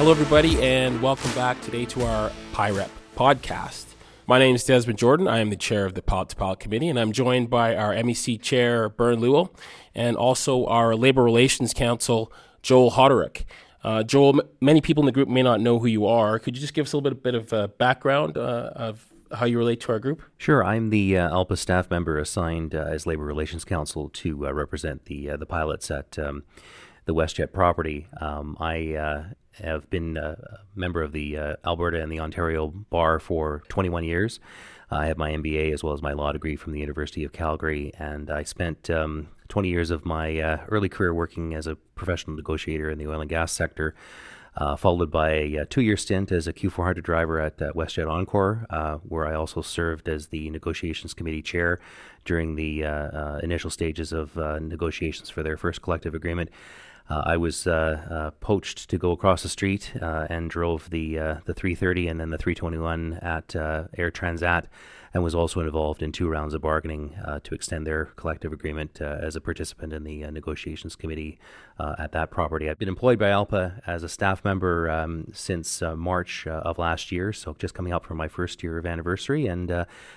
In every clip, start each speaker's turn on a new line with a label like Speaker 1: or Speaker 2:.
Speaker 1: Hello, everybody, and welcome back today to our PIREP podcast. My name is Desmond Jordan. I am the chair of the Pilot to Pilot Committee, and I'm joined by our MEC chair, Bern Lewell, and also our Labor Relations Counsel, Joel Hoderick. Uh, Joel, m- many people in the group may not know who you are. Could you just give us a little bit, bit of uh, background uh, of how you relate to our group?
Speaker 2: Sure. I'm the uh, ALPA staff member assigned uh, as Labor Relations Counsel to uh, represent the uh, the pilots at um, the WestJet property. Um, I uh, have been a member of the uh, Alberta and the Ontario Bar for 21 years. I have my MBA as well as my law degree from the University of Calgary, and I spent um, 20 years of my uh, early career working as a professional negotiator in the oil and gas sector. Uh, followed by a, a two year stint as a Q400 driver at uh, WestJet Encore, uh, where I also served as the negotiations committee chair during the uh, uh, initial stages of uh, negotiations for their first collective agreement. Uh, I was uh, uh, poached to go across the street uh, and drove the uh, the 330 and then the 321 at uh, Air Transat, and was also involved in two rounds of bargaining to extend their collective agreement as a participant in the negotiations committee at that property. I've been employed by ALPA as a staff member um, since March of last year, so just coming up for my first year of anniversary, and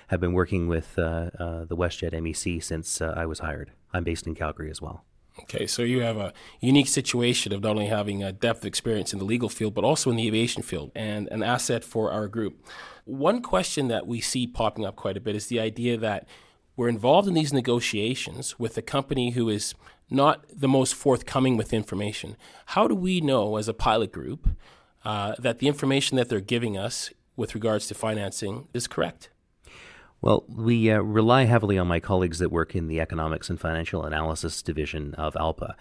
Speaker 2: have been working with the WestJet MEC since I was hired. I'm based in Calgary as well.
Speaker 1: Okay, so you have a unique situation of not only having a depth of experience in the legal field, but also in the aviation field, and an asset for our group. One question that we see popping up quite a bit is the idea that we're involved in these negotiations with a company who is not the most forthcoming with information. How do we know, as a pilot group, uh, that the information that they're giving us with regards to financing is correct?
Speaker 2: Well, we uh, rely heavily on my colleagues that work in the economics and financial analysis division of ALPA.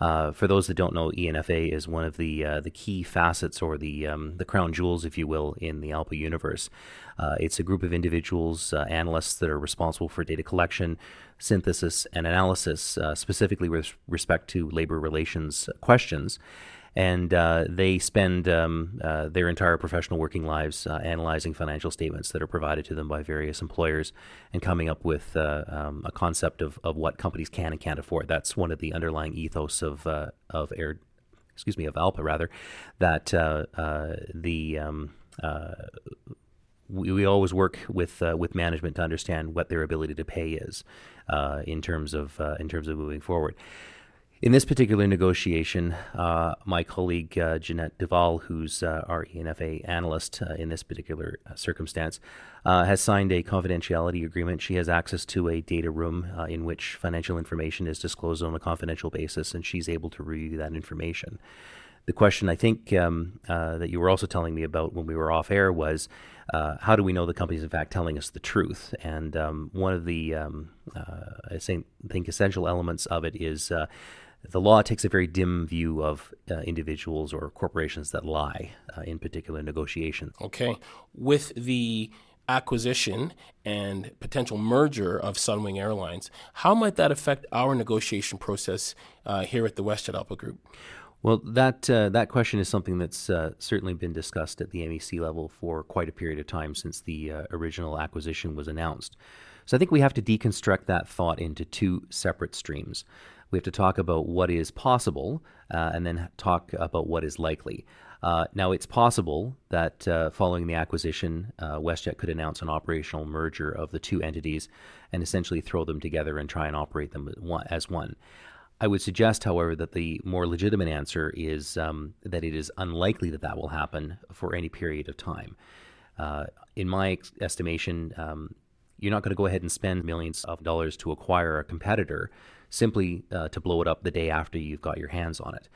Speaker 2: Uh, for those that don't know, ENFA is one of the uh, the key facets or the um, the crown jewels, if you will, in the ALPA universe. Uh, it's a group of individuals, uh, analysts that are responsible for data collection, synthesis, and analysis, uh, specifically with respect to labor relations questions and uh, they spend um, uh, their entire professional working lives uh, analyzing financial statements that are provided to them by various employers and coming up with uh, um, a concept of, of what companies can and can't afford. That's one of the underlying ethos of uh, of air, excuse me, of Alpa rather, that uh, the um, we, we always work with with management to understand what their ability to pay is in terms of in terms of moving forward. In this particular negotiation, uh, my colleague uh, Jeanette Duval, who's uh, our ENFA analyst uh, in this particular uh, circumstance, uh, has signed a confidentiality agreement. She has access to a data room in which financial information is disclosed on a confidential basis, and she's able to review that information. The question I think um, that you were also telling me about when we were off air was how do we know the company's in fact telling us the truth? And um, one of the um, I think essential elements of it is the law takes a very dim view of uh, individuals or corporations that lie uh, in particular negotiations.
Speaker 1: Okay. With the acquisition and potential merger of Sunwing Airlines, how might that affect our negotiation process uh, here at the WestJet ALPA Group?
Speaker 2: Well, that uh, that question is something that's uh, certainly been discussed at the MEC level for quite a period of time since the uh, original acquisition was announced. So I think we have to deconstruct that thought into two separate streams. We have to talk about what is possible uh, and then talk about what is likely. Uh, now, it's possible that uh, following the acquisition, uh, WestJet could announce an operational merger of the two entities and essentially throw them together and try and operate them as one. I would suggest, however, that the more legitimate answer is um, that it is unlikely that that will happen for any period of time. Uh, in my estimation, um, you're not going to go ahead and spend millions of dollars to acquire a competitor simply uh, to blow it up the day after you've got your hands on it.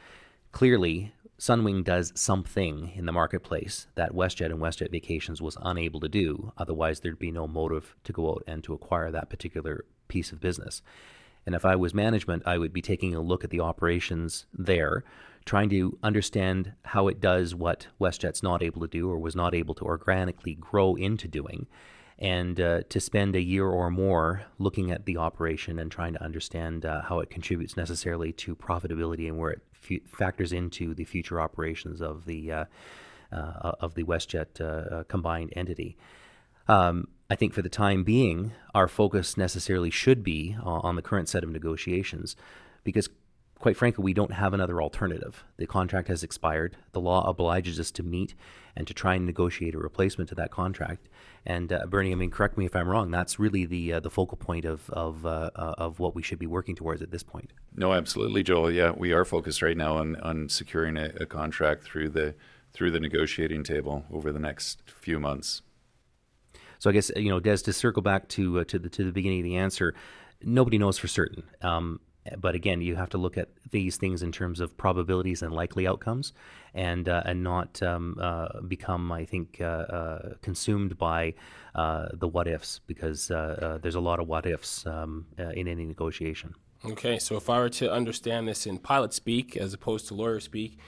Speaker 2: Clearly, Sunwing does something in the marketplace that WestJet and WestJet Vacations was unable to do. Otherwise, there'd be no motive to go out and to acquire that particular piece of business. And if I was management, I would be taking a look at the operations there, trying to understand how it does what WestJet's not able to do or was not able to organically grow into doing, and uh, to spend a year or more looking at the operation and trying to understand uh, how it contributes necessarily to profitability and where it f- factors into the future operations of the uh, uh of the WestJet uh, uh, combined entity. Um, I think for the time being, our focus necessarily should be on the current set of negotiations, because quite frankly, we don't have another alternative. The contract has expired. The law obliges us to meet and to try and negotiate a replacement to that contract. And uh, Bernie, I mean, correct me if I'm wrong. That's really the uh, the focal point of of uh, uh of what we should be working towards at this point.
Speaker 3: No, absolutely, Joel. Yeah, we are focused right now on on securing a, a contract through the through the negotiating table over the next few months.
Speaker 2: So I guess you know, Des, to circle back to uh, to the to the beginning of the answer, nobody knows for certain. Um, but again, you have to look at these things in terms of probabilities and likely outcomes, and uh, and not um, uh, become, I think, uh, uh consumed by uh, the what ifs because uh, there's a lot of what ifs um, in any negotiation.
Speaker 1: Okay, so if I were to understand this in pilot speak as opposed to lawyer speak,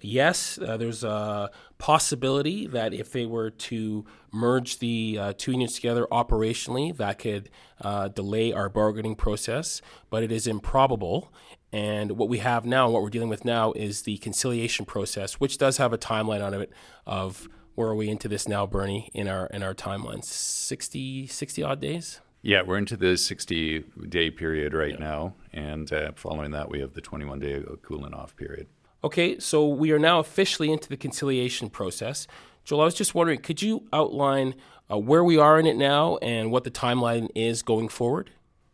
Speaker 1: yes, uh, there's a possibility that if they were to merge the uh, two unions together operationally, that could uh, delay our bargaining process, but it is improbable. And what we have now, what we're dealing with now, is the conciliation process, which does have a timeline on it of where are we into this now, Bernie, in our in our timeline? 60, 60 odd days?
Speaker 3: Yeah, we're into the 60 day period right yeah. now. And uh, following that, we have the 21 day cooling off period.
Speaker 1: Okay, so we are now officially into the conciliation process. Joel, I was just wondering, could you outline uh, where we are in it now and what the timeline is going forward?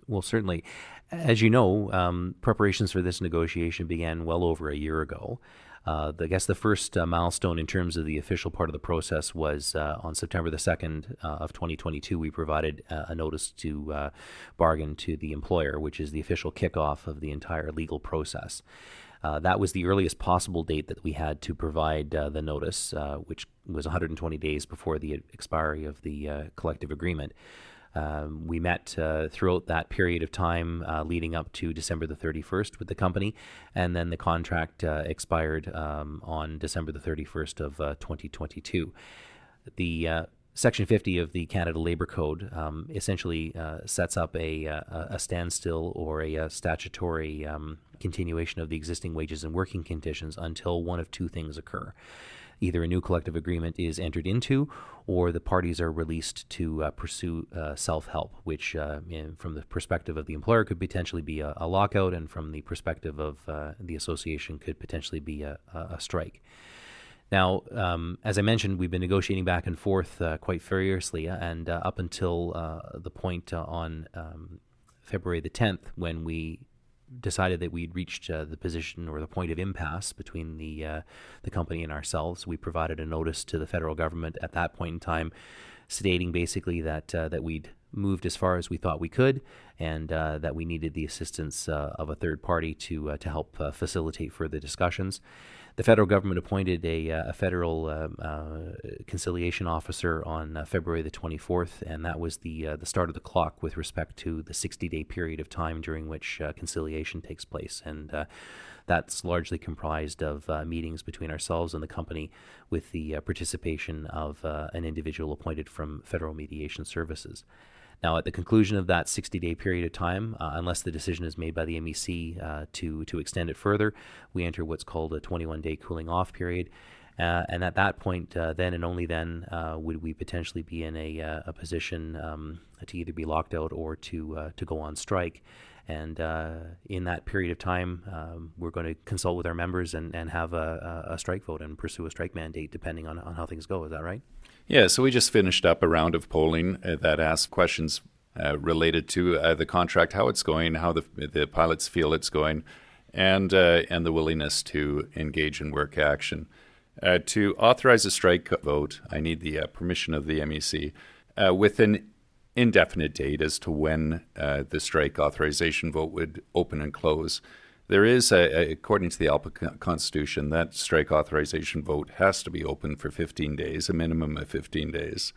Speaker 2: Well, certainly. As you know, um, preparations for this negotiation began well over a year ago. Uh, I guess the first uh, milestone in terms of the official part of the process was uh, on September the 2nd uh, of 2022. We provided uh, a notice to uh, bargain to the employer, which is the official kickoff of the entire legal process. Uh, that was the earliest possible date that we had to provide uh, the notice, uh, which was 120 days before the expiry of the uh, collective agreement. Um, we met uh, throughout that period of time uh, leading up to December the 31st with the company, and then the contract expired um, on December the 31st of 2022. The Section 50 of the Canada Labour Code um, essentially uh, sets up a, a, a, standstill or a, a statutory um, continuation of the existing wages and working conditions until one of two things occur. Either a new collective agreement is entered into, or the parties are released to uh, pursue uh, self help, which, uh, in, from the perspective of the employer, could potentially be a, lockout, and from the perspective of uh, the association, could potentially be a strike. Now, um, as I mentioned, we've been negotiating back and forth uh, quite furiously, and uh, up until uh, the point uh, on um, February the 10th, when we decided that we'd reached uh, the position or the point of impasse between the uh, the company and ourselves, we provided a notice to the federal government at that point in time, stating basically that that we'd moved as far as we thought we could, and uh, that we needed the assistance uh, of a third party to uh, to help facilitate further discussions the federal government appointed a, uh, a federal um, uh, conciliation officer on uh, February the 24th, and that was the uh, the start of the clock with respect to the 60 day period of time during which uh, conciliation takes place. And uh, that's largely comprised of meetings between ourselves and the company with the participation of an individual appointed from Federal Mediation Services. Now, at the conclusion of that 60 day period of time, uh, unless the decision is made by the MEC uh, to, to extend it further, we enter what's called a 21 day cooling off period. Uh, and at that point, uh, then and only then, uh, would we potentially be in a, uh, a position um, to either be locked out or to, to go on strike. And in that period of time, um, we're going to consult with our members and, and have a, a strike vote and pursue a strike mandate depending on, on how things go. Is that right?
Speaker 3: Yeah, so we just finished up a round of polling uh, that asked questions uh, related to uh, the contract, how it's going, how the, the pilots feel it's going, and, uh, and the willingness to engage in work action. Uh, to authorize a strike vote, I need the uh, permission of the MEC with an indefinite date as to when the strike authorization vote would open and close. There is, a, according to the ALPA Constitution, that strike authorization vote has to be open for 15 days, a minimum of 15 days.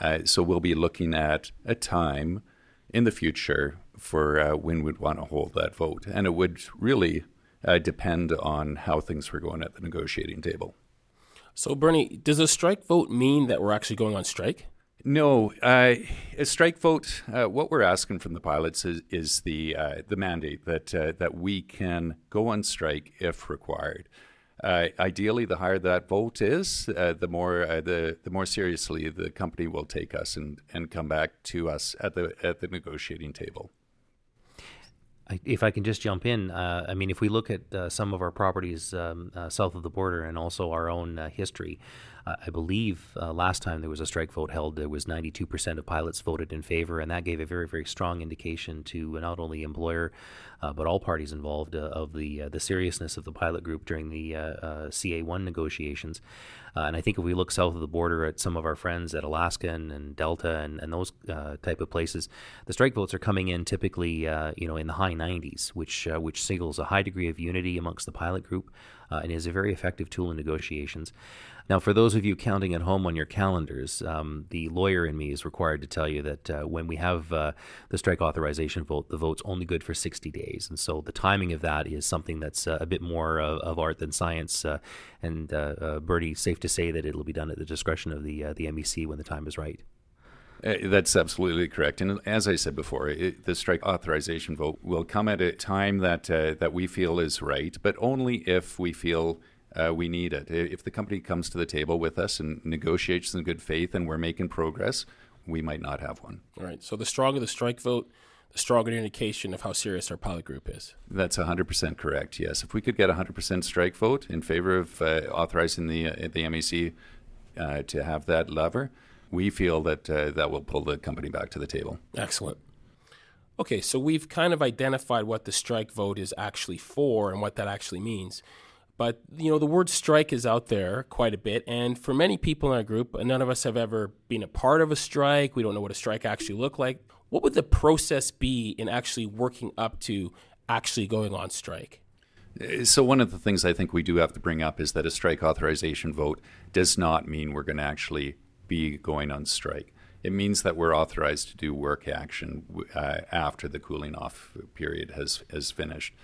Speaker 3: Uh, so we'll be looking at a time in the future for uh, when we'd want to hold that vote. And it would really uh, depend on how things were going at the negotiating table.
Speaker 1: So, Bernie, does a strike vote mean that we're actually going on strike?
Speaker 3: No, uh, a strike vote. Uh, what we're asking from the pilots is, is the uh, the mandate that uh, that we can go on strike if required. Uh, ideally, the higher that vote is, uh, the more the the more seriously the company will take us and, and come back to us at the at the negotiating table.
Speaker 2: If I can just jump in, I mean, if we look at some of our properties um, south of the border and also our own history, uh, I believe uh, last time there was a strike vote held, there was 92% of pilots voted in favor, and that gave a very, very strong indication to not only employer but all parties involved of the the seriousness of the pilot group during the CA1 negotiations. and I think if we look south of the border at some of our friends at Alaska and, and Delta and, and those type of places, the strike votes are coming in typically, you know, in the high 90s, which uh, which signals a high degree of unity amongst the pilot group uh, and is a very effective tool in negotiations. Now, for those of you counting at home on your calendars, um, the lawyer in me is required to tell you that uh, when we have uh, the strike authorization vote, the vote's only good for 60 days. And so the timing of that is something that's uh, a bit more of art than science. Uh, and uh, Bernie, safe to say that it'll be done at the discretion of the, the MEC when the time is right.
Speaker 3: Uh, that's absolutely correct. And as I said before, it, the strike authorization vote will come at a time that uh, that we feel is right, but only if we feel uh, we need it. If the company comes to the table with us and negotiates in good faith, and we're making progress, we might not have one.
Speaker 1: All right. So the stronger the strike vote, the stronger the indication of how serious our pilot group is.
Speaker 3: That's 100% correct. Yes. If we could get a 100% strike vote in favor of uh, authorizing the uh, the MEC uh, to have that lever we feel that uh, that will pull the company back to the table.
Speaker 1: Excellent. Okay, so we've kind of identified what the strike vote is actually for and what that actually means. But you know, the word strike is out there quite a bit, and for many people in our group, none of us have ever been a part of a strike. We don't know what a strike actually look like. What would the process be in actually working up to actually going on strike?
Speaker 3: Uh, so one of the things I think we do have to bring up is that a strike authorization vote does not mean we're going to actually be going on strike. It means that we're authorized to do work action uh, after the cooling off period has has finished,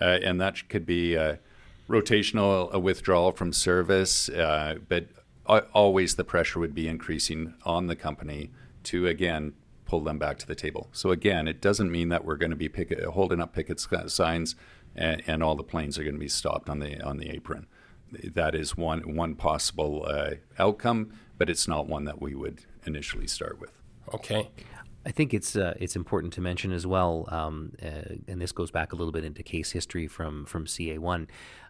Speaker 3: uh, and that could be a rotational a withdrawal from service, uh, but always the pressure would be increasing on the company to again pull them back to the table. So again, it doesn't mean that we're going to be picket, holding up picket signs and, and, all the planes are going to be stopped on the on the apron. That is one one possible uh, outcome but it's not one that we would initially start with.
Speaker 1: Okay.
Speaker 2: I think it's uh, it's important to mention as well, um, uh, and this goes back a little bit into case history from from CA1.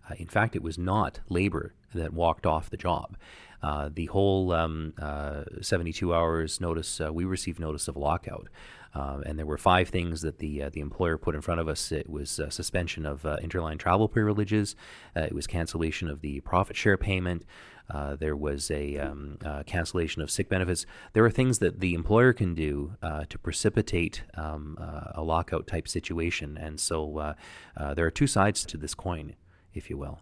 Speaker 2: Uh, in fact, it was not labor that walked off the job. Uh, the whole um, uh, 72 hours notice, uh, we received notice of lockout. And there were five things that the the employer put in front of us. It was suspension of interline travel privileges. it was cancellation of the profit share payment. Uh, there was a um, uh, cancellation of sick benefits. There are things that the employer can do uh, to precipitate um, uh, a lockout type situation. And so uh, uh, there are two sides to this coin, if you will.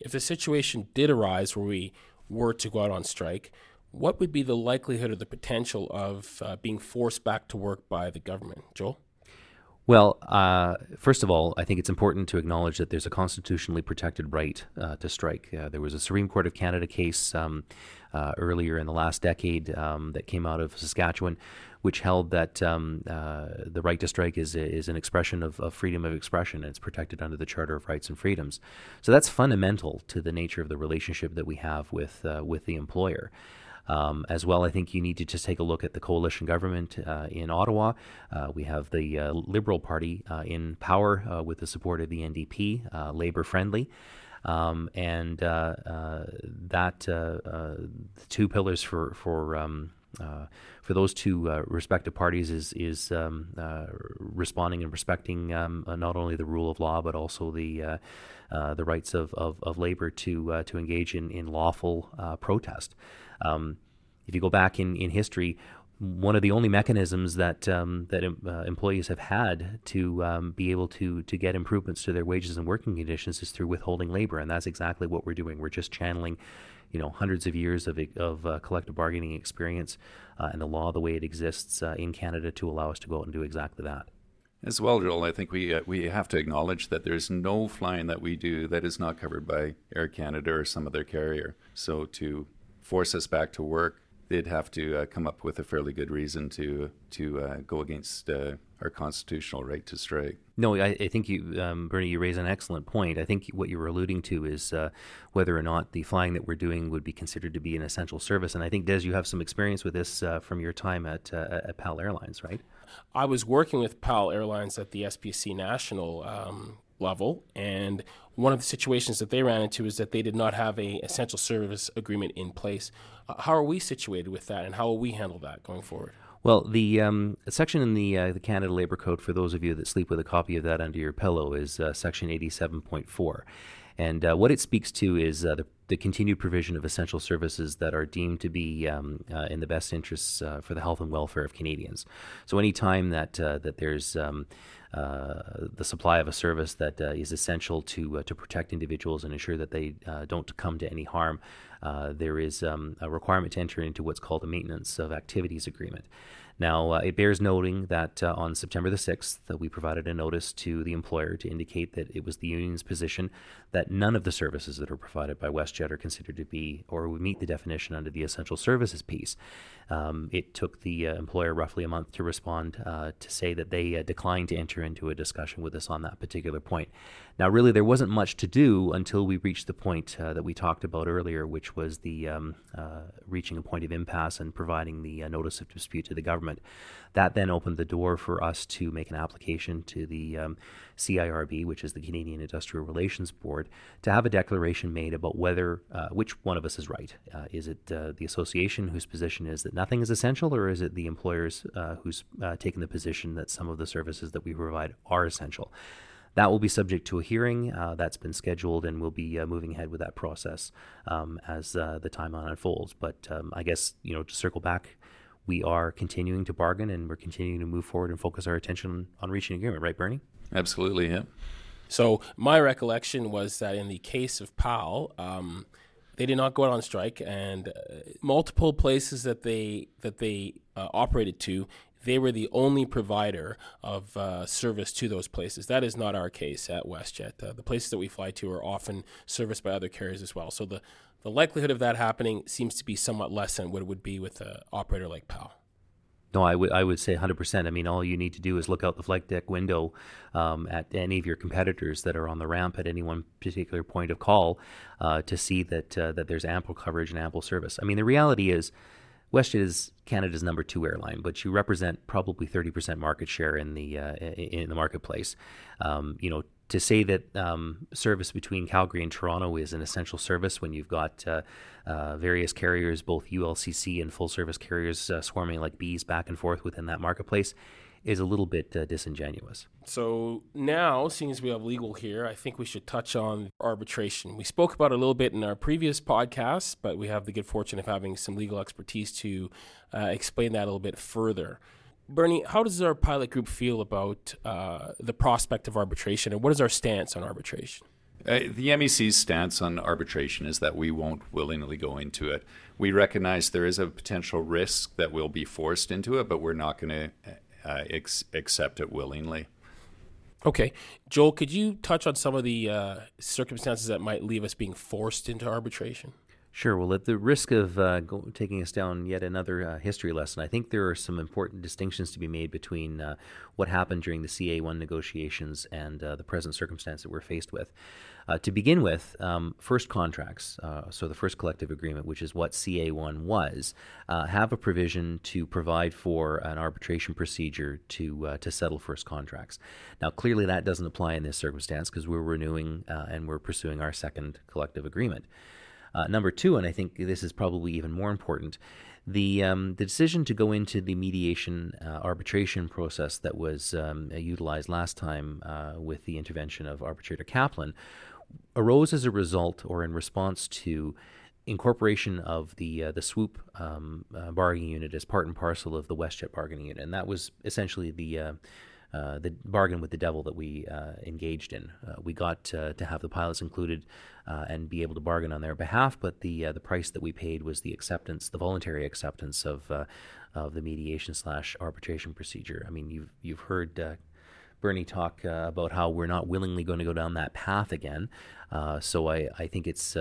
Speaker 1: If the situation did arise where we were to go out on strike, what would be the likelihood or the potential of being forced back to work by the government? Joel?
Speaker 2: Well, uh, first of all, I think it's important to acknowledge that there's a constitutionally protected right uh, to strike. Uh, there was a Supreme Court of Canada case um, uh, earlier in the last decade um, that came out of Saskatchewan, which held that um, uh, the right to strike is, is an expression of, of, freedom of expression and it's protected under the Charter of Rights and Freedoms. So that's fundamental to the nature of the relationship that we have with, uh, with the employer. Um, as well, I think you need to just take a look at the coalition government uh, in Ottawa. Uh, we have the uh, Liberal Party uh, in power uh, with the support of the NDP, uh, Labour friendly. Um, and that the two pillars for for um, for those two respective parties is is um, responding and respecting um, not only the rule of law but also the the rights of, of, of labor to to engage in in lawful protest. Um, if you go back in, in history, one of the only mechanisms that um, that uh, employees have had to um, be able to to get improvements to their wages and working conditions is through withholding labor, and that's exactly what we're doing. We're just channeling, you know, hundreds of years of of uh, collective bargaining experience uh, and the law the way it exists uh, in Canada to allow us to go out and do exactly that.
Speaker 3: As well, Joel, I think we uh, we have to acknowledge that there's no flying that we do that is not covered by Air Canada or some other carrier. So to force us back to work, they'd have to uh, come up with a fairly good reason to to uh, go against uh, our constitutional right to strike.
Speaker 2: No, I, I think you, um, Bernie, you raise an excellent point. I think what you were alluding to is uh, whether or not the flying that we're doing would be considered to be an essential service. And I think Des, you have some experience with this uh, from your time at uh, at PAL Airlines, right?
Speaker 1: I was working with PAL Airlines at the SPC National um, level, and one of the situations that they ran into is that they did not have a essential service agreement in place. Uh, how are we situated with that, and how will we handle that going forward?
Speaker 2: Well, the um, section in the uh, the Canada Labor Code for those of you that sleep with a copy of that under your pillow is uh, section eighty seven point four, and uh, what it speaks to is uh, the, the, continued provision of essential services that are deemed to be um, uh, in the best interests uh, for the health and welfare of Canadians. So, any time that uh, that there's um, uh, the supply of a service that is essential to to protect individuals and ensure that they don't come to any harm, there is um, a requirement to enter into what's called a maintenance of activities agreement. Now, uh, it bears noting that uh, on September the 6th, that we provided a notice to the employer to indicate that it was the union's position that none of the services that are provided by WestJet are considered to be or would meet the definition under the essential services piece. Um, it took the uh, employer roughly a month to respond uh, to say that they uh, declined to enter into a discussion with us on that particular point. Now, really, there wasn't much to do until we reached the point uh, that we talked about earlier, which was the um, reaching a point of impasse and providing the notice of dispute to the government government. That then opened the door for us to make an application to the um, CIRB, which is the Canadian Industrial Relations Board, to have a declaration made about whether uh, which one of us is right. Uh, is it uh, the association whose position is that nothing is essential, or is it the employers uh, who's uh, taken the position that some of the services that we provide are essential? That will be subject to a hearing uh, that's been scheduled, and we'll be uh, moving ahead with that process um, as uh, the timeline unfolds. But um, I guess you know to circle back we are continuing to bargain and we're continuing to move forward and focus our attention on reaching agreement, right, Bernie?
Speaker 3: Absolutely, yeah.
Speaker 1: So my recollection was that in the case of PAL, um, they did not go out on strike, and uh, multiple places that they that they uh, operated to, they were the only provider of uh, service to those places. That is not our case at WestJet. Uh, the places that we fly to are often serviced by other carriers as well. So the the likelihood of that happening seems to be somewhat less than what it would be with an operator like PAL.
Speaker 2: No, I would I would say 100%. I mean, all you need to do is look out the flight deck window um, at any of your competitors that are on the ramp at any one particular point of call uh, to see that uh, that there's ample coverage and ample service. I mean, the reality is. WestJet is Canada's number two airline, but you represent probably 30% market share in the uh, in the marketplace. Um, you know, to say that um, service between Calgary and Toronto is an essential service when you've got uh, uh, various carriers, both ULCC and full service carriers, uh, swarming like bees back and forth within that marketplace, is a little bit uh, disingenuous.
Speaker 1: So now, seeing as we have legal here, I think we should touch on arbitration. We spoke about it a little bit in our previous podcast, but we have the good fortune of having some legal expertise to uh, explain that a little bit further. Bernie, how does our pilot group feel about uh, the prospect of arbitration, and what is our stance on arbitration?
Speaker 3: Uh, the MEC's stance on arbitration is that we won't willingly go into it. We recognize there is a potential risk that we'll be forced into it, but we're not going to uh, ex- accept it willingly.
Speaker 1: Okay. Joel, could you touch on some of the uh, circumstances that might leave us being forced into arbitration?
Speaker 2: Sure. Well, at the risk of uh, go, taking us down yet another uh, history lesson, I think there are some important distinctions to be made between uh, what happened during the CA1 negotiations and uh, the present circumstance that we're faced with. Uh, to begin with, um, first contracts, uh, so the first collective agreement, which is what CA1 was, have a provision to provide for an arbitration procedure to to settle first contracts. Now, clearly, that doesn't apply in this circumstance because we're renewing and we're pursuing our second collective agreement. Uh, number two, and I think this is probably even more important, the um, the decision to go into the mediation uh, arbitration process that was um, utilized last time uh, with the intervention of arbitrator Kaplan arose as a result or in response to incorporation of the uh, the swoop um, uh, bargaining unit as part and parcel of the WestJet bargaining unit, and that was essentially the uh, uh, the bargain with the devil that we uh, engaged in. Uh, we got to have the pilots included uh, and be able to bargain on their behalf, but the uh, the price that we paid was the acceptance, the voluntary acceptance of of the mediation slash arbitration procedure. I mean, you've you've heard. Bernie talk about how we're not willingly going to go down that path again. so I, I think it's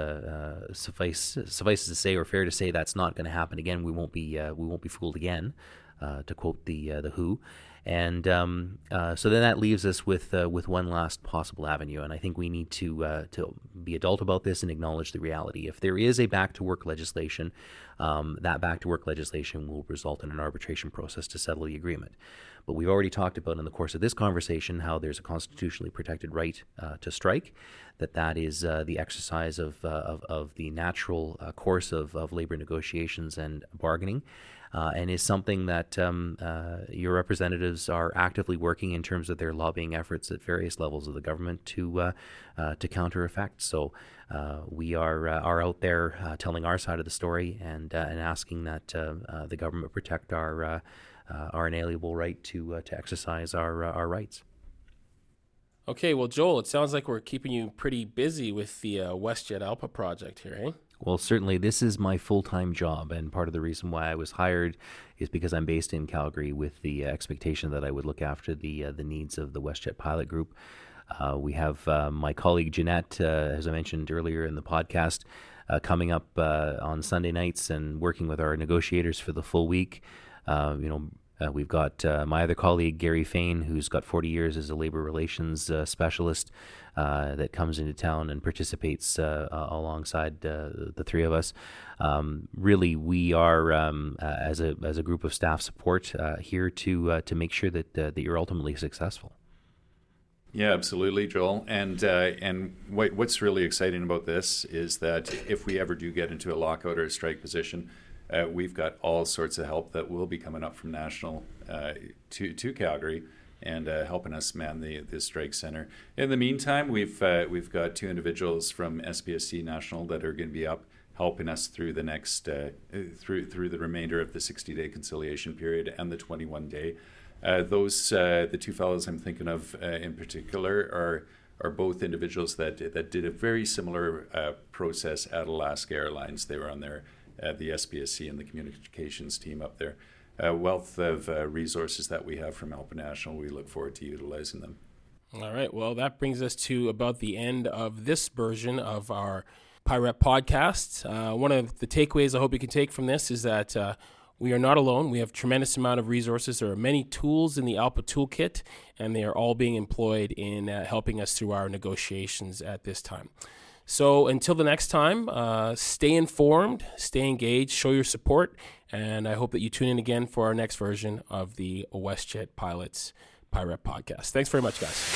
Speaker 2: suffice suffices to say, or fair to say, that's not going to happen again. We won't be we won't be fooled again, to quote the the Who. And um, uh, so then that leaves us with uh, with one last possible avenue, and I think we need to uh, to be adult about this and acknowledge the reality. If there is a back to work legislation, um, that back to work legislation will result in an arbitration process to settle the agreement. But we've already talked about in the course of this conversation how there's a constitutionally protected right uh, to strike, that that is uh, the exercise of, uh, of, of, the natural course of, of labor negotiations and bargaining. Uh, and is something that um, uh, your representatives are actively working in terms of their lobbying efforts at various levels of the government to uh, uh to counter effect. So we are are out there telling our side of the story and and asking that the government protect our uh, our inalienable right to uh, to exercise our uh, our rights.
Speaker 1: Okay, well, Joel, it sounds like we're keeping you pretty busy with the uh, WestJet ALPA project here, eh?
Speaker 2: Well, certainly, this is my full time job, and part of the reason why I was hired is because I'm based in Calgary with the expectation that I would look after the uh, the needs of the WestJet pilot group. Uh, we have uh, my colleague Jeanette, as I mentioned earlier in the podcast, coming up on Sunday nights and working with our negotiators for the full week. Uh, you know, uh, we've got uh, my other colleague, Gary Fain, who's got 40 years as a labor relations uh, specialist uh, that comes into town and participates uh, alongside the three of us. Um, really, we are, um, as, a, as a group of staff support, here to, to make sure that, that you're ultimately successful.
Speaker 3: Yeah, absolutely, Joel. And uh, and what, what's really exciting about this is that if we ever do get into a lockout or a strike position, uh, we've got all sorts of help that will be coming up from national uh, to to Calgary and uh, helping us man the the strike center. In the meantime, we've uh, we've got two individuals from SPSC National that are going to be up helping us through the next uh, through through the remainder of the 60 day conciliation period and the 21 day. Uh, those the two fellows I'm thinking of in particular are are both individuals that that did a very similar process at Alaska Airlines. They were on their the SPSC and the communications team up there. A wealth of uh, resources that we have from ALPA National. We look forward to utilizing them.
Speaker 1: All right. Well, that brings us to about the end of this version of our PIREP podcast. Uh, one of the takeaways I hope you can take from this is that uh, we are not alone. We have tremendous amount of resources. There are many tools in the ALPA toolkit, and they are all being employed in uh, helping us through our negotiations at this time. So until the next time, uh, stay informed, stay engaged, show your support, and I hope that you tune in again for our next version of the WestJet Pilots PIREP Podcast. Thanks very much, guys.